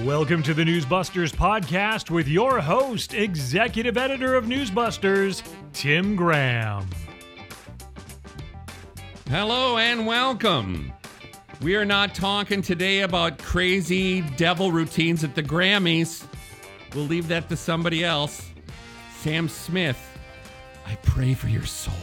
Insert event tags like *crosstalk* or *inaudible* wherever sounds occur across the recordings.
Welcome to the Newsbusters podcast with your host, executive editor of Newsbusters, Tim Graham. Hello and welcome. We are not talking today about crazy devil routines at the Grammys. We'll leave that to somebody else. Sam Smith, I pray for your soul.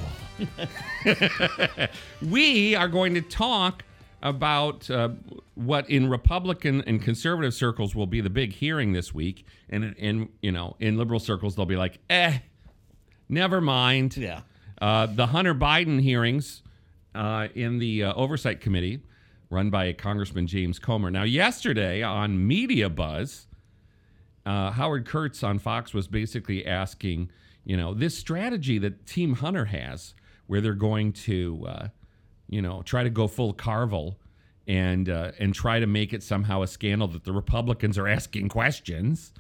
*laughs* we are going to talk about uh, what in Republican and conservative circles will be the big hearing this week, and in you know in liberal circles they'll be like, eh, never mind. Yeah. Uh, the Hunter Biden hearings uh, in the uh, Oversight Committee, run by Congressman James Comer. Now, yesterday on Media Buzz, uh, Howard Kurtz on Fox was basically asking, you know, this strategy that Team Hunter has, where they're going to, uh, you know, try to go full Carville and uh, and try to make it somehow a scandal that the Republicans are *laughs* asking questions.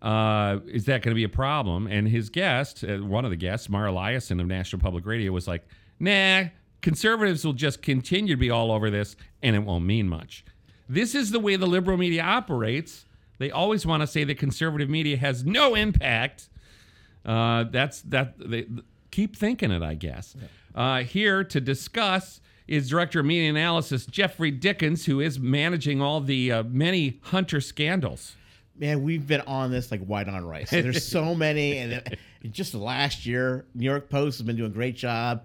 Uh, is that going to be a problem? And his guest, uh, one of the guests, Mara Liasson of National Public Radio, was like, nah, conservatives will just continue to be all over this and it won't mean much. This is the way the liberal media operates. They always want to say that conservative media has no impact. Uh, that's that. They keep thinking it, I guess. Uh, here to discuss is director of media analysis Geoffrey Dickens, who is managing all the uh, many Hunter scandals. Man, we've been on this like white on rice. There's so *laughs* many, and it- just last year, New York Post has been doing a great job.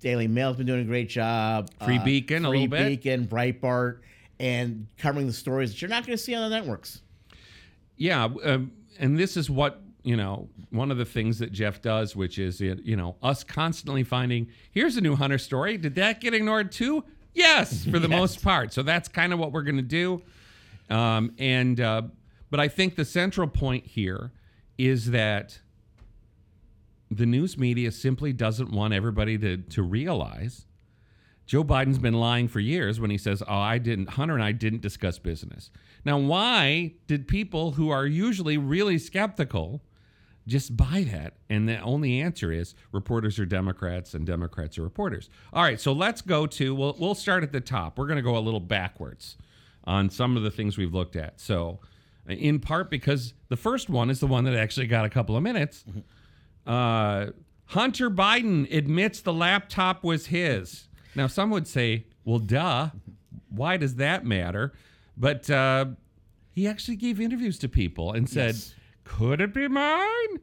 Daily Mail's been doing a great job. Uh, Free Beacon, a Free little bit. Beacon, Breitbart, and covering the stories that you're not going to see on the networks. Yeah, um, and this is what you know. One of the things that Jeff does, which is you know us constantly finding here's a new Hunter story. Did that get ignored too? Yes, *laughs* for the most part. So that's kind of what we're going to do. Um, and uh, but I think the central point here is that the news media simply doesn't want everybody to to realize Joe Biden's been lying for years when he says, "Oh, I didn't Hunter and I didn't discuss business." Now, why did people who are usually really skeptical just buy that? And the only answer is reporters are Democrats and Democrats are reporters. All right, so let's go to we'll we'll start at the top. We're going to go a little backwards on some of the things we've looked at. So, in part because the first one is the one that actually got a couple of minutes. Uh, Hunter Biden admits the laptop was his. Now, some would say, well, duh. Why does that matter? But uh, he actually gave interviews to people and said, Yes. Could it be mine?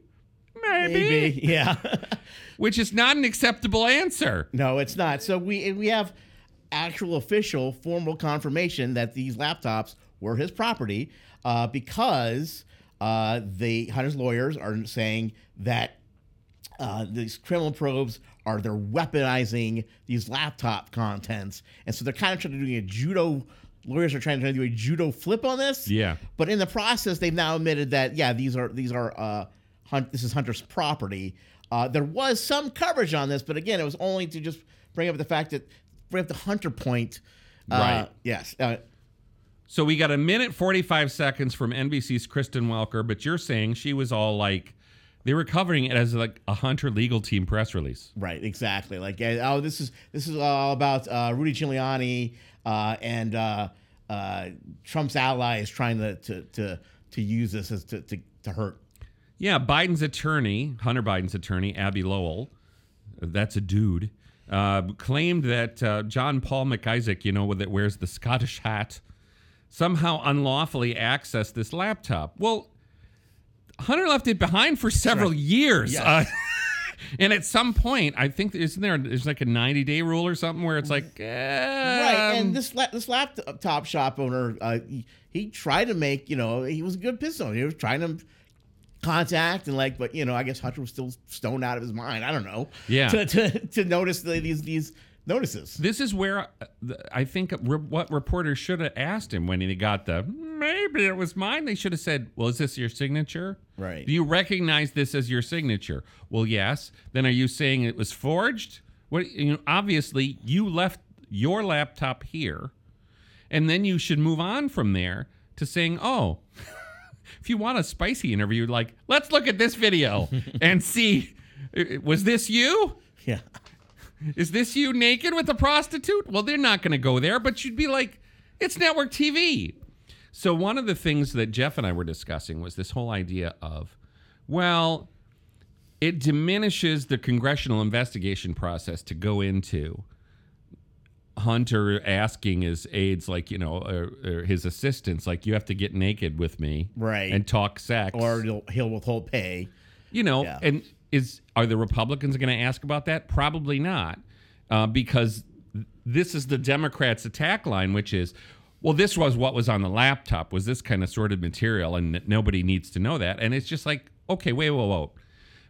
Maybe. Maybe, yeah. *laughs* Which is not an acceptable answer. no, it's not. So we we have actual official formal confirmation that these laptops were his property uh, because uh, the Hunter's lawyers are saying that uh, these criminal probes are they're weaponizing these laptop contents, and so they're kind of trying to do a judo. Lawyers are trying to do a judo flip on this. Yeah. But in the process, they've now admitted that yeah, these are these are uh, Hunt, this is Hunter's property. Uh, there was some coverage on this, but again, it was only to just bring up the fact that bring up the Hunter point. Uh, Right. Yes. Uh, So we got a minute 45 seconds from NBC's Kristen Welker, but you're saying she was all like, they were covering it as like a Hunter legal team press release. Right, exactly. Like, uh, oh, this is this is all about uh, Rudy Giuliani uh, and uh, uh, Trump's allies trying to to to, to use this as to, to, to hurt. Yeah, Biden's attorney, Hunter Biden's attorney, Abbe Lowell, that's a dude, uh, claimed that uh, John Paul Mac Isaac, you know, that wears the Scottish hat, somehow unlawfully accessed this laptop. Well, Hunter left it behind for several years. Yes. *laughs* And at some point, I think isn't there there's like a 90 day rule or something where it's like, right, um, and this la- this laptop shop owner, uh, he, he tried to make you know he was a good business owner. He was trying to contact and like, but you know, I guess Hunter was still stoned out of his mind. I don't know. Yeah. To to, to notice the, these these notices. This is where uh, I think what reporters should have asked him when he got the maybe it was mine. They should have said, "Well, is this your signature? Right. Do you recognize this as your signature?" Well, yes. Then are you saying it was forged? What? You know, obviously you left your laptop here, and then you should move on from there to saying, "Oh." *laughs* If you want a spicy interview, like, let's look at this video *laughs* and see, was this you? Yeah. Is this you naked with a prostitute? Well, they're not going to go there, but you'd be like, it's network TV. So one of the things that Jeff and I were discussing was this whole idea of, well, it diminishes the congressional investigation process to go into Hunter asking his aides, like you know, or, or his assistants, like you have to get naked with me, Right. and talk sex, or he'll, he'll withhold pay. you know, Yeah. and is are the Republicans going to ask about that? Probably not, uh, because this is the Democrats' attack line, which is, well, this was what was on the laptop, was this kind of sorted material, and nobody needs to know that. And it's just like, okay, wait, whoa, whoa.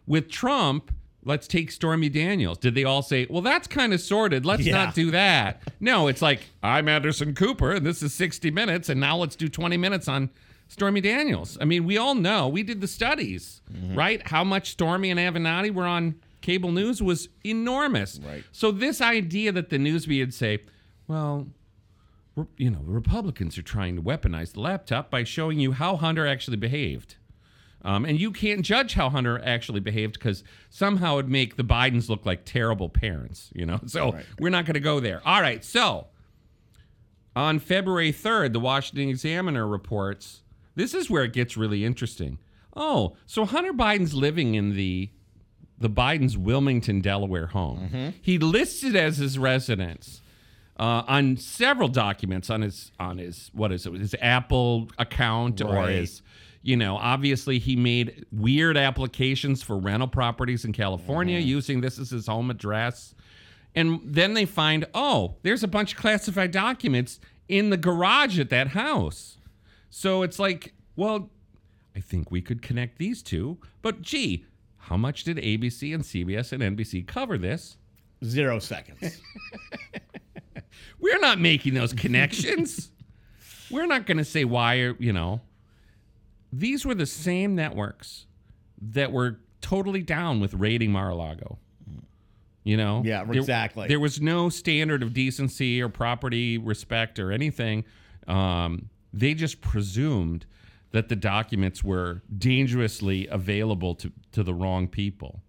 With Trump, let's take Stormy Daniels. Did they all say, well, that's kind of sorted. Let's Yeah. not do that. *laughs* No, it's like, I'm Anderson Cooper, and this is 60 minutes, and now let's do 20 minutes on Stormy Daniels. I mean, we all know, we did the studies, mm-hmm. right? How much Stormy and Avenatti were on cable news was enormous. Right. So this idea that the news media would say, well, you know, Republicans are trying to weaponize the laptop by showing you how Hunter actually behaved. Um, and you can't judge how Hunter actually behaved because somehow it'd make the Bidens look like terrible parents, you know? *laughs* So Right. we're not going to go there. All right. So on February 3rd, the Washington Examiner reports this is where it gets really interesting. Oh, so Hunter Biden's living in the the Biden's Wilmington, Delaware home. He listed as his residence uh, on several documents on his on his what is it his Apple account or his you know obviously he made weird applications for rental properties in California using this as his home address. And then they find, oh, there's a bunch of classified documents in the garage at that house. So it's like, well, I think we could connect these two. But gee, how much did ABC and CBS and NBC cover this? Zero seconds. *laughs* We're not making those connections. *laughs* We're not going to say why, or, you know. These were the same networks that were totally down with raiding Mar-a-Lago. You know? Yeah, There- exactly. There was no standard of decency or property respect or anything. Um, they just presumed that the documents were dangerously available to, to the wrong people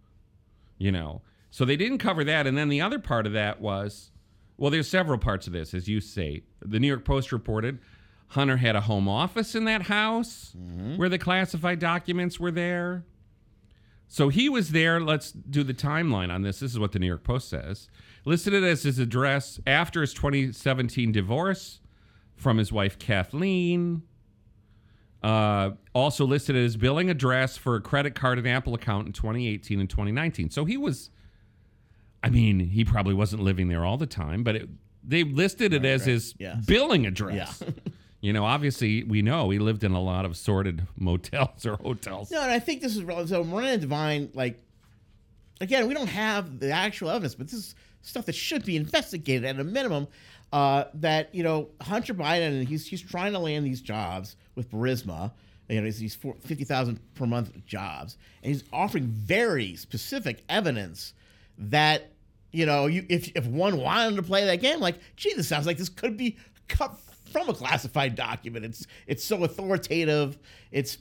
you know so they didn't cover that and then the other part of that was well there's several parts of this as you say. The new york post reported hunter had a home office in that house where the classified documents were there. So he was there. Let's do the timeline on this. This is what the new york post says. Listed it as his address after his 2017 divorce from his wife kathleen. Uh, also listed as billing address for a credit card and Apple account in 2018 and 2019. So he was, I mean, he probably wasn't living there all the time, but it, they listed it as his Yes. billing address. Yeah. *laughs* you know, obviously, we know he lived in a lot of sordid *laughs* motels or hotels. No, and I think this is relevant. So Miranda Devine, like, again, we don't have the actual evidence, but this is stuff that should be investigated at a minimum. Uh, that you know, Hunter Biden, he's he's trying to land these jobs with Burisma. You know, these- these fifty thousand per month jobs, and he's offering very specific evidence that you know, you if if one wanted to play that game, like, gee, this sounds like this could be cut from a classified document. It's it's so authoritative. It's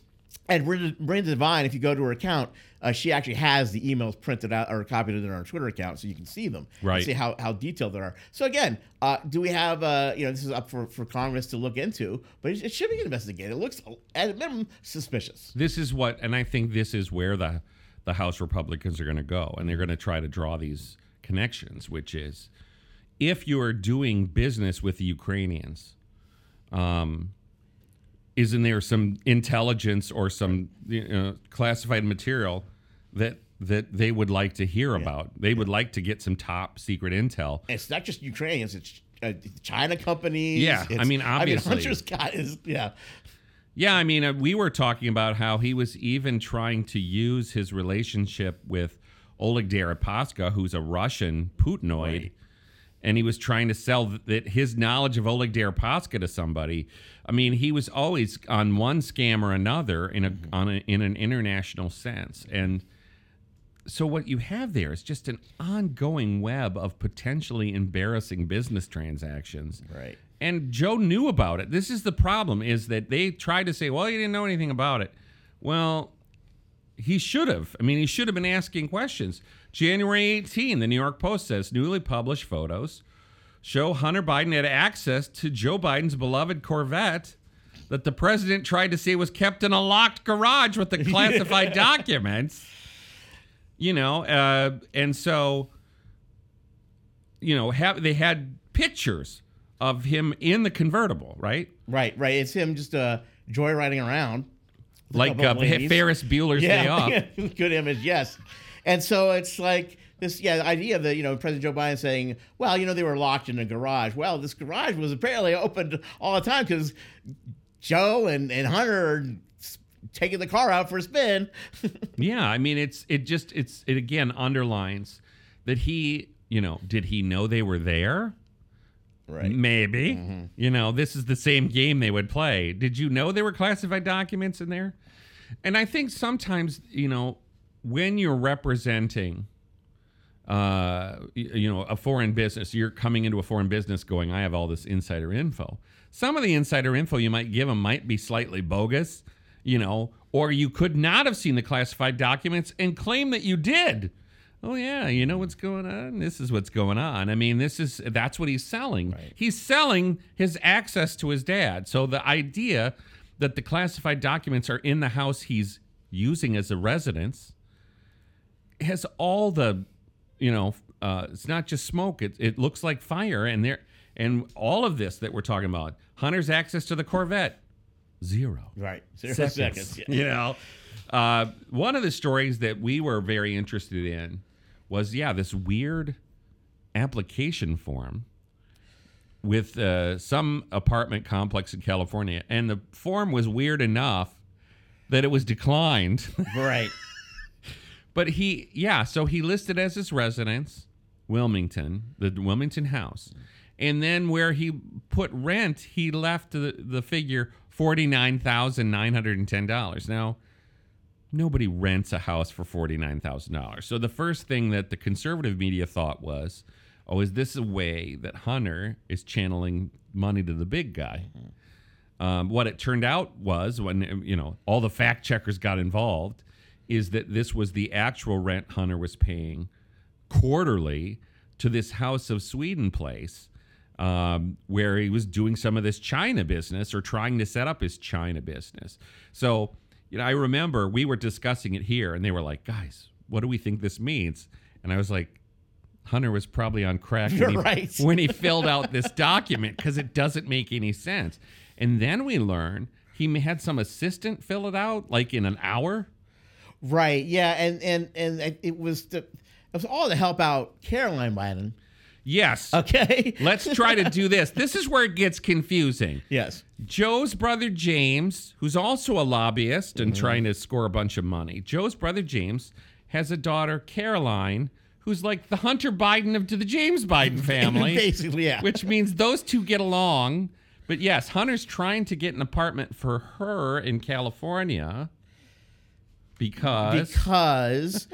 and Miranda Devine, if you go to her account, uh, she actually has the emails printed out or copied in her Twitter account, so you can see them, Right. See how, how detailed they are. So again, uh, do we have uh, you know this is up for, for Congress to look into, but it, it should be investigated. It looks at a minimum suspicious. This is what, and I think this is where the the House Republicans are going to go, and they're going to try to draw these connections, which is if you are doing business with the Ukrainians, um, isn't there some intelligence or some you know, classified material that that they would like to hear about? They would like to get some top secret intel. And it's not just Ukrainians; it's uh, China companies. Yeah, I mean, obviously. I mean, Hunter's got his yeah. Yeah, I mean, uh, we were talking about how he was even trying to use his relationship with Oleg Deripaska, who's a Russian Putinoid, Right. and he was trying to sell that his knowledge of Oleg Deripaska to somebody. I mean, he was always on one scam or another in a on a, in an international sense, and so what you have there is just an ongoing web of potentially embarrassing business transactions. Right. And Joe knew about it. This is the problem is that they tried to say, well, you didn't know anything about it. Well, he should have. I mean, he should have been asking questions. January 18, the New York Post says newly published photos show Hunter Biden had access to Joe Biden's beloved Corvette that the president tried to say was kept in a locked garage with the *laughs* classified documents. You know, uh, and so, you know, have they had pictures of him in the convertible, right? Right, right. It's him just uh, joyriding around. Like uh. Ferris Bueller's Day Off. *laughs* Good image, yes. And so it's like this, yeah, idea of the, you know, President Joe Biden saying, well, you know, they were locked in a garage. Well, this garage was apparently opened all the time because Joe and, and Hunter are taking the car out for a spin. *laughs* Yeah, I mean it's it just it's it again underlines that he, you know, did he know they were there? Right. Maybe. You know, this is the same game they would play. Did you know there were classified documents in there? And I think sometimes, you know, when you're representing uh you know, a foreign business, you're coming into a foreign business going, I have all this insider info. Some of the insider info you might give them might be slightly bogus, you know, or you could not have seen the classified documents and claim that you did. Oh yeah, you know what's going on. This is what's going on. I mean, this is that's what he's selling. He's selling his access to his dad. So the idea that the classified documents are in the house he's using as a residence has all the, you know, uh, it's not just smoke. It it looks like fire, and there and all of this that we're talking about. Hunter's access to the Corvette, zero Right. Zero seconds. seconds. yeah. *laughs* You know, uh, one of the stories that we were very interested in was yeah, this weird application form with uh, some apartment complex in California, and the form was weird enough that it was declined. *laughs* Right. But he, yeah, so he listed as his residence Wilmington, the Wilmington house. And then where he put rent, he left the, the figure $49,910. Now, nobody rents a house for $49,000. So the first thing that the conservative media thought was, oh, is this a way that Hunter is channeling money to the big guy? Um, what it turned out was when you know all the fact checkers got involved, is that this was the actual rent Hunter was paying quarterly to this House of Sweden place, um, where he was doing some of this China business or trying to set up his China business. So, you know, I remember we were discussing it here, and they were like, "Guys, what do we think this means?" And I was like, Hunter was probably on crack when, *laughs* he, right. when he filled out this document because it doesn't make any sense. And then we learn he had some assistant fill it out like in an hour. Right. Yeah. And and and it- it was the, it was all to help out Caroline Biden. Yes. Okay. *laughs* Let's try to do this. This is where it gets confusing. yes. Joe's brother James, who's also a lobbyist and mm-hmm. trying to score a bunch of money, Joe's brother James has a daughter, Caroline, who's like the Hunter Biden of to the James Biden *laughs* family. Basically, yeah. Which *laughs* means those two get along. But yes, Hunter's trying to get an apartment for her in California because because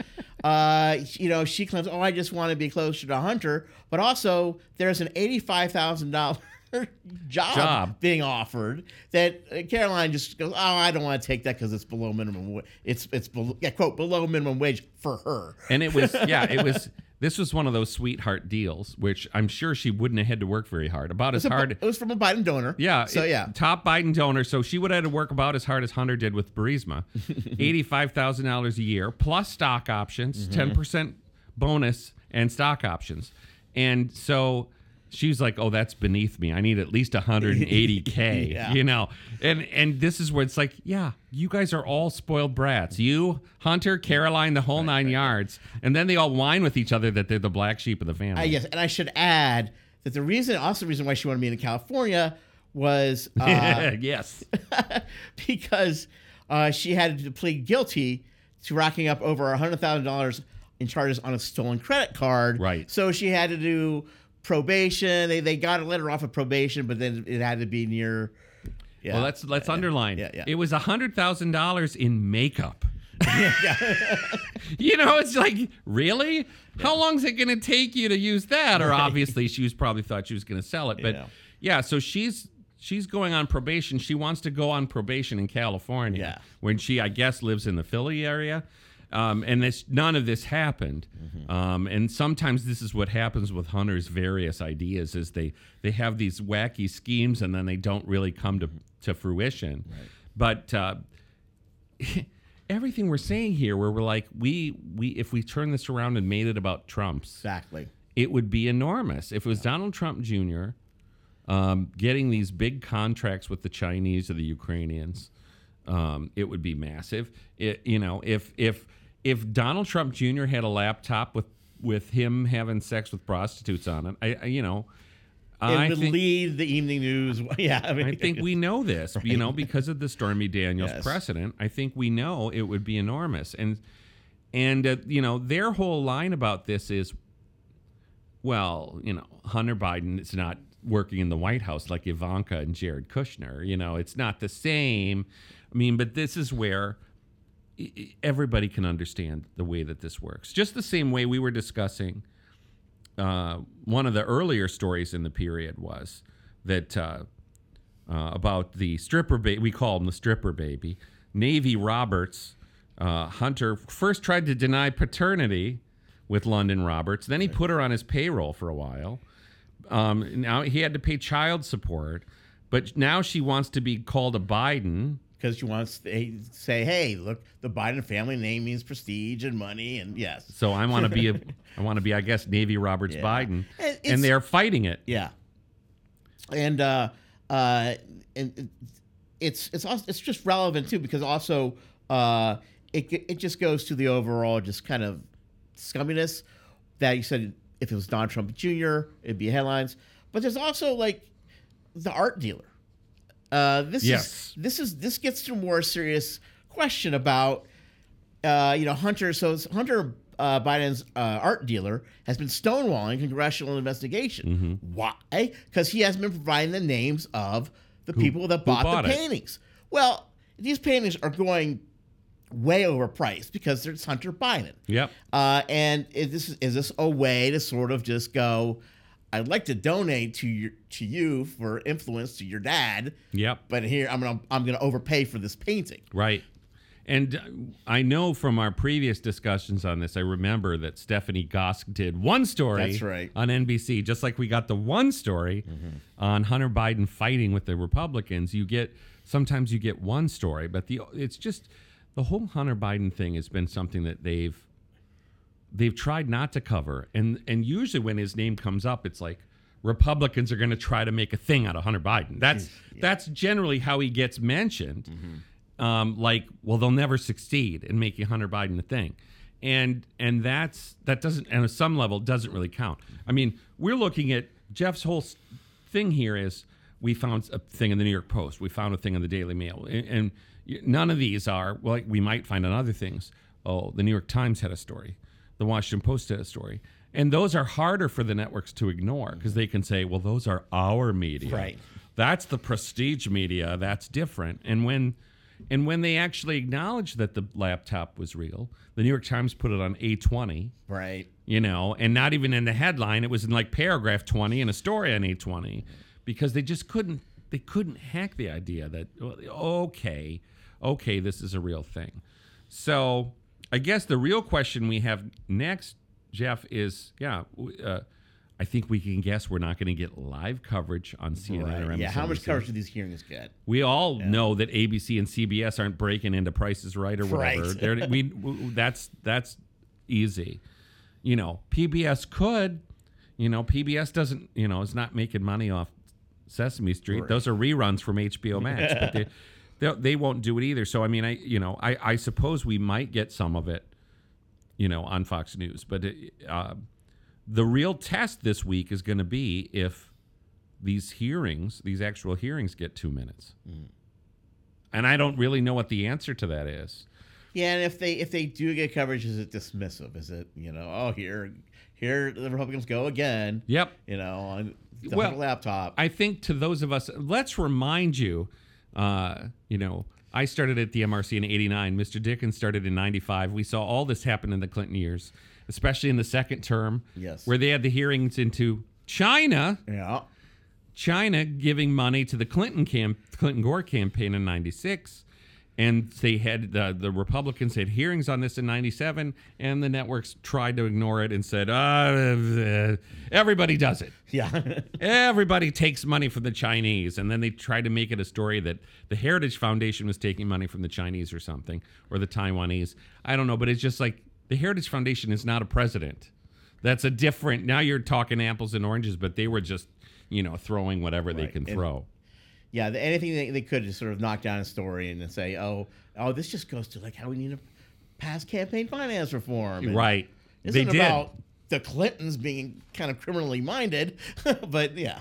uh, you know she claims, "Oh, I just want to be closer to Hunter," but also there's an eighty-five thousand dollar *laughs* job, Job. being offered that uh, Caroline just goes, "Oh, I don't want to take that because it's below minimum. Wa- it's it's below, yeah, quote below minimum wage for her." and it was yeah, it was this was one of those sweetheart deals, which I'm sure she wouldn't have had to work very hard. About as a- hard it was from a Biden donor. Yeah. So it- yeah. Top Biden donor. So she would have had to work about as hard as Hunter did with Burisma. *laughs* $85,000 a year plus stock options, Mm-hmm. 10% bonus and stock options. And so she's like, "Oh, that's beneath me. I need at least *laughs* 180k." Yeah. You know. And and this is where it's like, "Yeah, you guys are all spoiled brats. You, Hunter, Caroline, the whole 9 yards." And then they all whine with each other that they're the black sheep of the family. Uh, yes, and I should add that the reason, also the reason why she wanted me in California was *laughs* uh, yes. *laughs* because uh, she had to plead guilty to racking up over hundred thousand dollars in charges on a stolen credit card. Right. So she had to do probation. They they got a letter off of probation, but then it had to be near. Yeah. Well, let's let's underline. yeah, yeah. It was a hundred thousand dollars in makeup. *laughs* you know, it's like really. How long is it going to take you to use that? Or obviously, she was probably thought she was going to sell it, but Yeah. yeah. So she's she's going on probation. She wants to go on probation in California, Yeah. when she I guess lives in the Philly area. Um, and this, none of this happened. Mm-hmm. Um, and sometimes this is what happens with Hunter's various ideas: is they they have these wacky schemes and then they don't really come to to fruition. But uh, *laughs* everything we're saying here, where we're like, we we if we turn this around and made it about Trump's, Exactly. it would be enormous. If it was Donald Trump Jr. Um, getting these big contracts with the Chinese or the Ukrainians, um, it would be massive. It, you know, if if if Donald Trump Jr. had a laptop with with him having sex with prostitutes on it, I, I you know, I would think, lead the evening news. *laughs* Yeah, I mean, I think we know this, *laughs* you know, because of the Stormy Daniels Yes. precedent. I think we know it would be enormous, and and uh, you know their whole line about this is, well, you know, Hunter Biden is not working in the White House like Ivanka and Jared Kushner. You know, it's not the same. I mean, but this is where everybody can understand the way that this works. Just the same way we were discussing uh, one of the earlier stories in the period was that uh, uh, about the stripper baby. We call him the stripper baby. Navy Roberts, uh, Hunter first tried to deny paternity with Lunden Roberts. Then he put her on his payroll for a while. Um, now he had to pay child support, but now she wants to be called a Biden. Because she wants to say, "Hey, look, the Biden family name means prestige and money, and yes, So I want to be a, *laughs* I want to be, I guess, Navy Roberts Yeah. Biden, And it's- and they're fighting it. yeah." And uh, uh, and it's it's also it's just relevant too because also uh, it it just goes to the overall just kind of scumminess that you said if it was Donald Trump Jr. it'd be headlines, but there's also like the art dealer. Uh, this Yes. is this is this gets to a more serious question about uh, you know Hunter. So Hunter uh, Biden's uh, art dealer has been stonewalling congressional investigation. Mm-hmm. Why? Because he hasn't been providing the names of the people that bought, bought the it? paintings. Well, these paintings are going way overpriced because there's Hunter Biden. Yep. Uh, and is this is this a way to sort of just go? I'd like to donate to your to you for influence to your dad, Yep. but here I'm gonna I'm gonna overpay for this painting. Right. And uh, I know from our previous discussions on this, I remember that Stephanie Gosk did one story That's right. on NBC, just like we got the one story on Hunter Biden fighting with the Republicans. You get sometimes you get one story, but the it's just the whole Hunter Biden thing has been something that they've they've tried not to cover. And and usually when his name comes up, it's like Republicans are going to try to make a thing out of Hunter Biden. That's that's generally how he gets mentioned. Um, like, well, they'll never succeed in making Hunter Biden a thing. And and that's that doesn't and at some level doesn't really count. I mean, we're looking at Jeff's whole thing here is we found a thing in the New York Post, we found a thing in the Daily Mail, and, and none of these are well. Like we might find on other things. Oh, the New York Times had a story, the Washington Post had a story, and those are harder for the networks to ignore because they can say, well, those are our media, Right. That's the prestige media. That's different. And when and when they actually acknowledged that the laptop was real, the New York Times put it on A20 Right. you know, and not even in the headline. It was in like paragraph 20 in a story on A20 because they just couldn't they couldn't hack the idea that well, okay, okay, this is a real thing. So I guess the real question we have next, Jeff, is yeah, uh, I think we can guess we're not going to get live coverage on CNN or Right. Yeah. How much coverage do these hearings get? We all know that ABC and CBS aren't breaking into Prices Right or whatever. Right. We *laughs* that's that's easy. You know, PBS could. You know, PBS doesn't. You know, is not making money off Sesame Street. Right. Those are reruns from HBO Max, but they, *laughs* they they won't do it either. So I mean, I you know, I I suppose we might get some of it. You know, on Fox News, but it, uh, the real test this week is going to be if these hearings, these actual hearings, get two minutes. And I don't really know what the answer to that is. Yeah, and if they if they do get coverage, is it dismissive? Is it you know oh here here the Republicans go again? Yep. You know on the Well, laptop. I think to those of us, let's remind you, uh, you know, I started at the MRC in 89. Mr. Dickens started in 95. We saw all this happen in the Clinton years, especially in the second term, Yes. where they had the hearings into China, yeah. China giving money to the Clinton camp, Clinton Gore campaign in 96. And they had the the Republicans had hearings on this in '97, and the networks tried to ignore it and said, uh, "Everybody does it. *laughs* Yeah. Everybody takes money from the Chinese." And then they tried to make it a story that the Heritage Foundation was taking money from the Chinese or something, or the Taiwanese. I don't know, but it's just like the Heritage Foundation is not a president. That's a different. Now you're talking apples and oranges, but they were just, you know, throwing whatever they can And- throw. Yeah, the- anything they, they could to sort of knock down a story and then say, oh, oh, this just goes to like how we need to pass campaign finance reform. And Right. This They isn't did. about the Clintons being kind of criminally minded, *laughs* but yeah.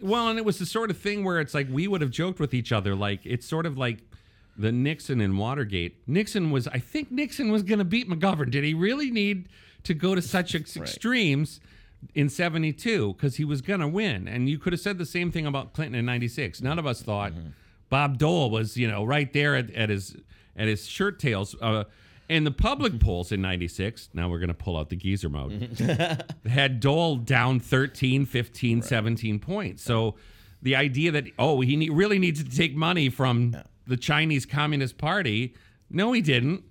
Well, and it was the sort of thing where it's like we would have joked with each other. Like it's sort of like the Nixon and Watergate. Nixon was, I think Nixon was going to beat McGovern. Did he really need to go to such *laughs* ex- extremes in 72 because he was going to win? And you could have said the same thing about Clinton in 96. None of us thought Bob Dole was, you know, right there at, at his at his shirt tails. Uh, and the public *laughs* polls in 96, now we're going to pull out the geezer mode *laughs* had Dole down 13, 15, 17 points. So the idea that, oh, he ne- really needs to take money from the Chinese Communist Party, no, he didn't.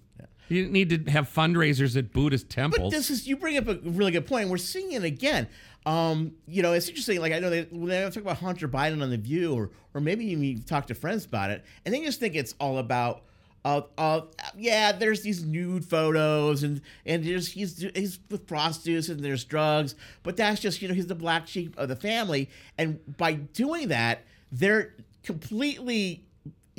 He didn't need to have fundraisers at Buddhist temples. But this is you bring up a really good point. We're seeing it again. Um, you know, it's interesting. Like I know they when they talk about Hunter Biden on the View, or or maybe you talk to friends about it, and they just think it's all about. Uh, uh, yeah, there's these nude photos and and there's he's he's with prostitutes and there's drugs, but that's just you know he's the black sheep of the family, and by doing that, they're completely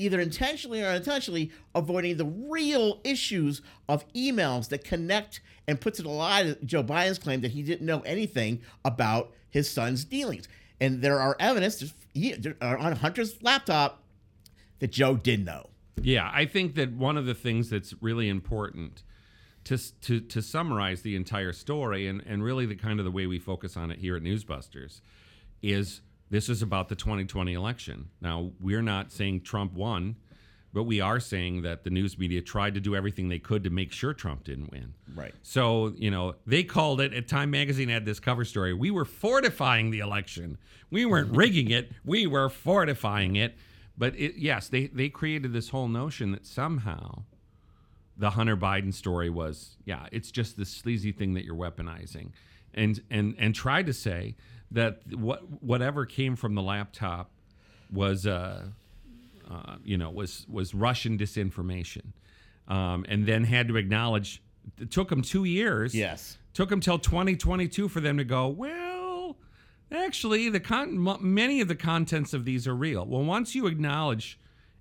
either intentionally or unintentionally avoiding the real issues of emails that connect and puts it a lie Joe Biden's claim that he didn't know anything about his son's dealings. And there are evidence on Hunter's laptop that Joe did know. Yeah, I think that one of the things that's really important to to to summarize the entire story and and really the kind of the way we focus on it here at Newsbusters is this is about the 2020 election. Now, we're not saying Trump won, but we are saying that the news media tried to do everything they could to make sure Trump didn't win. Right. So, you know, they called it, at Time Magazine had this cover story. We were fortifying the election. We weren't *laughs* rigging it, we were fortifying it. But it, yes, they, they created this whole notion that somehow the Hunter Biden story was, yeah, it's just this sleazy thing that you're weaponizing. And, and, and tried to say that what, whatever came from the laptop was, uh, uh, you know, was was Russian disinformation, um, and then had to acknowledge it took them two years. Yes. took them till 2022 for them to go. Well, actually, the con- m- many of the contents of these are real. Well, once you acknowledge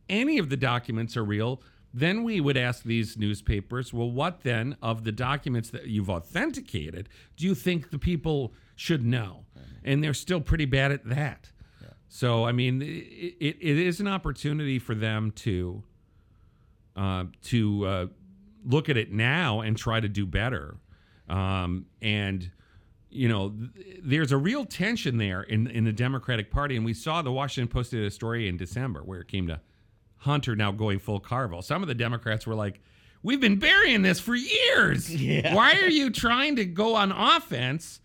any of the documents are real, then we would ask these newspapers, well, what then of the documents that you've authenticated do you think the people should know? And they're still pretty bad at that. So, I mean, it, it, it is an opportunity for them to uh, to uh, look at it now and try to do better. Um, and you know, th- there's a real tension there in in the Democratic Party, and we saw the Washington Post did a story in December where it came to Hunter now going full Carville. Some of the Democrats were like, "We've been burying this for years. *laughs* Yeah. Why are you trying to go on offense?"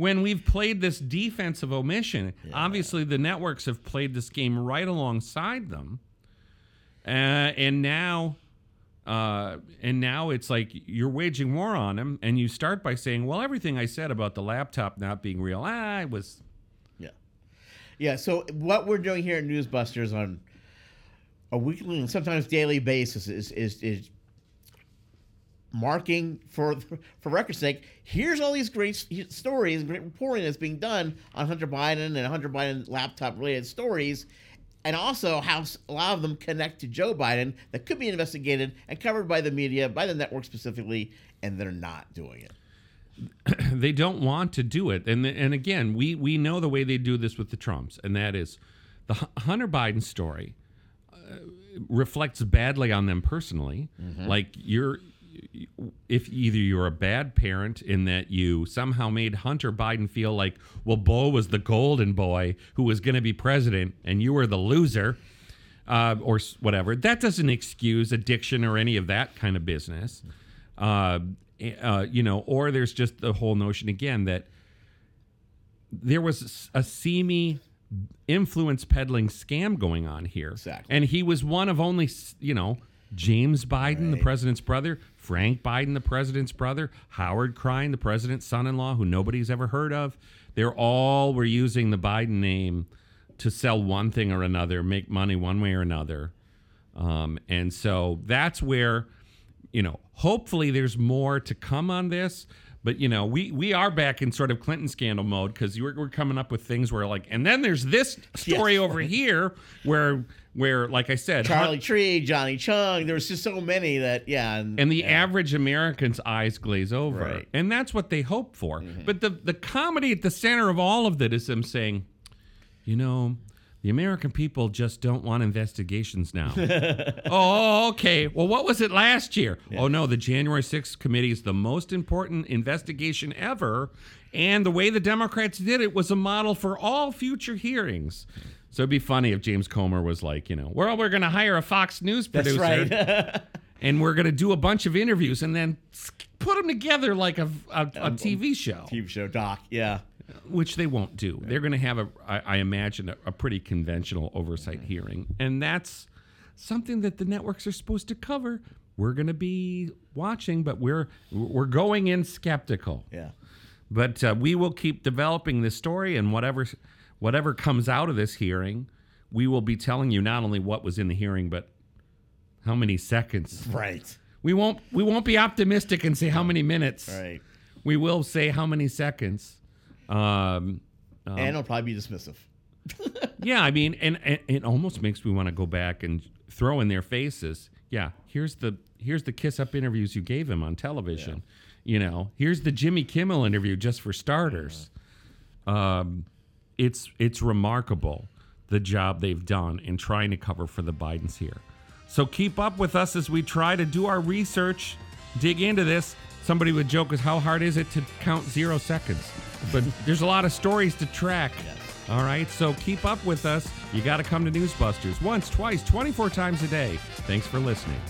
When we've played this defense of omission, obviously the networks have played this game right alongside them, uh, and now uh, and now it's like you're waging war on them. and you start by saying, "Well, everything I said about the laptop not being real, ah, I was." Yeah. Yeah. So what we're doing here at Newsbusters on a weekly and sometimes daily basis is is is marking for *laughs* for record's sake. Here's all these great stories, great reporting that's being done on Hunter Biden and Hunter Biden laptop related stories. And also, how a lot of them connect to Joe Biden that could be investigated and covered by the media, by the network specifically, and they're not doing it. *clears throat* they don't want to do it, and and again, we we know the way they do this with the Trumps, and that is the Hunter Biden story uh, reflects badly on them personally. Like you're, if either you're a bad parent in that you somehow made Hunter Biden feel like, well, Bo was the golden boy who was going to be president, and you were the loser. Uh, or whatever. That doesn't excuse addiction or any of that kind of business. Uh, uh, you know, or there's just the whole notion again that there was a seamy influence peddling scam going on here. Exactly. And he was one of only, you know, James Biden, the president's brother, Frank Biden, the president's brother, Howard Krein, the president's son-in-law, who nobody's ever heard of. They're all were using the Biden name to sell one thing or another, make money one way or another. Um, and so that's where, you know, hopefully there's more to come on this. But you know, we we are back in sort of Clinton scandal mode because we're, we're coming up with things where like, and then there's this story Yes. over here where where like I said, Charlie Trie, Johnny Chung. There was just so many that yeah. And, and the yeah. average American's eyes glaze over, Right. Mm-hmm. and that's what they hope for. But the the comedy at the center of all of that is them saying, you know, the American people just don't want investigations now. *laughs* oh, okay. Well, what was it last year? Oh no, the January 6th committee is the most important investigation ever, and the way the Democrats did it was a model for all future hearings. So it'd be funny if James Comer was like, you know, well, we're going to hire a Fox News That's producer right. *laughs* and we're going to do a bunch of interviews and then put them together like a, a, a um, TV show, TV show doc. Yeah. Which they won't do. They're going to have a, I, I imagine, a, a pretty conventional oversight hearing, and that's something that the networks are supposed to cover. We're going to be watching, but we're we're going in skeptical. Yeah. But uh, we will keep developing this story, and whatever whatever comes out of this hearing, we will be telling you not only what was in the hearing, but how many seconds. Right. We won't we won't be optimistic and say how many minutes. Right. We will say how many seconds. Um, and it'll probably be dismissive. *laughs* yeah, I mean, and, and it almost makes me want to go back and throw in their faces. Yeah, here's the here's the kiss up interviews you gave him on television. You know, here's the Jimmy Kimmel interview just for starters. Um, it's it's remarkable the job they've done in trying to cover for the Bidens here. So keep up with us as we try to do our research, dig into this. Somebody would joke is how hard is it to count zero seconds? But *laughs* there's a lot of stories to track. All right, so keep up with us. You got to come to Newsbusters once, twice, 24 times a day. Thanks for listening.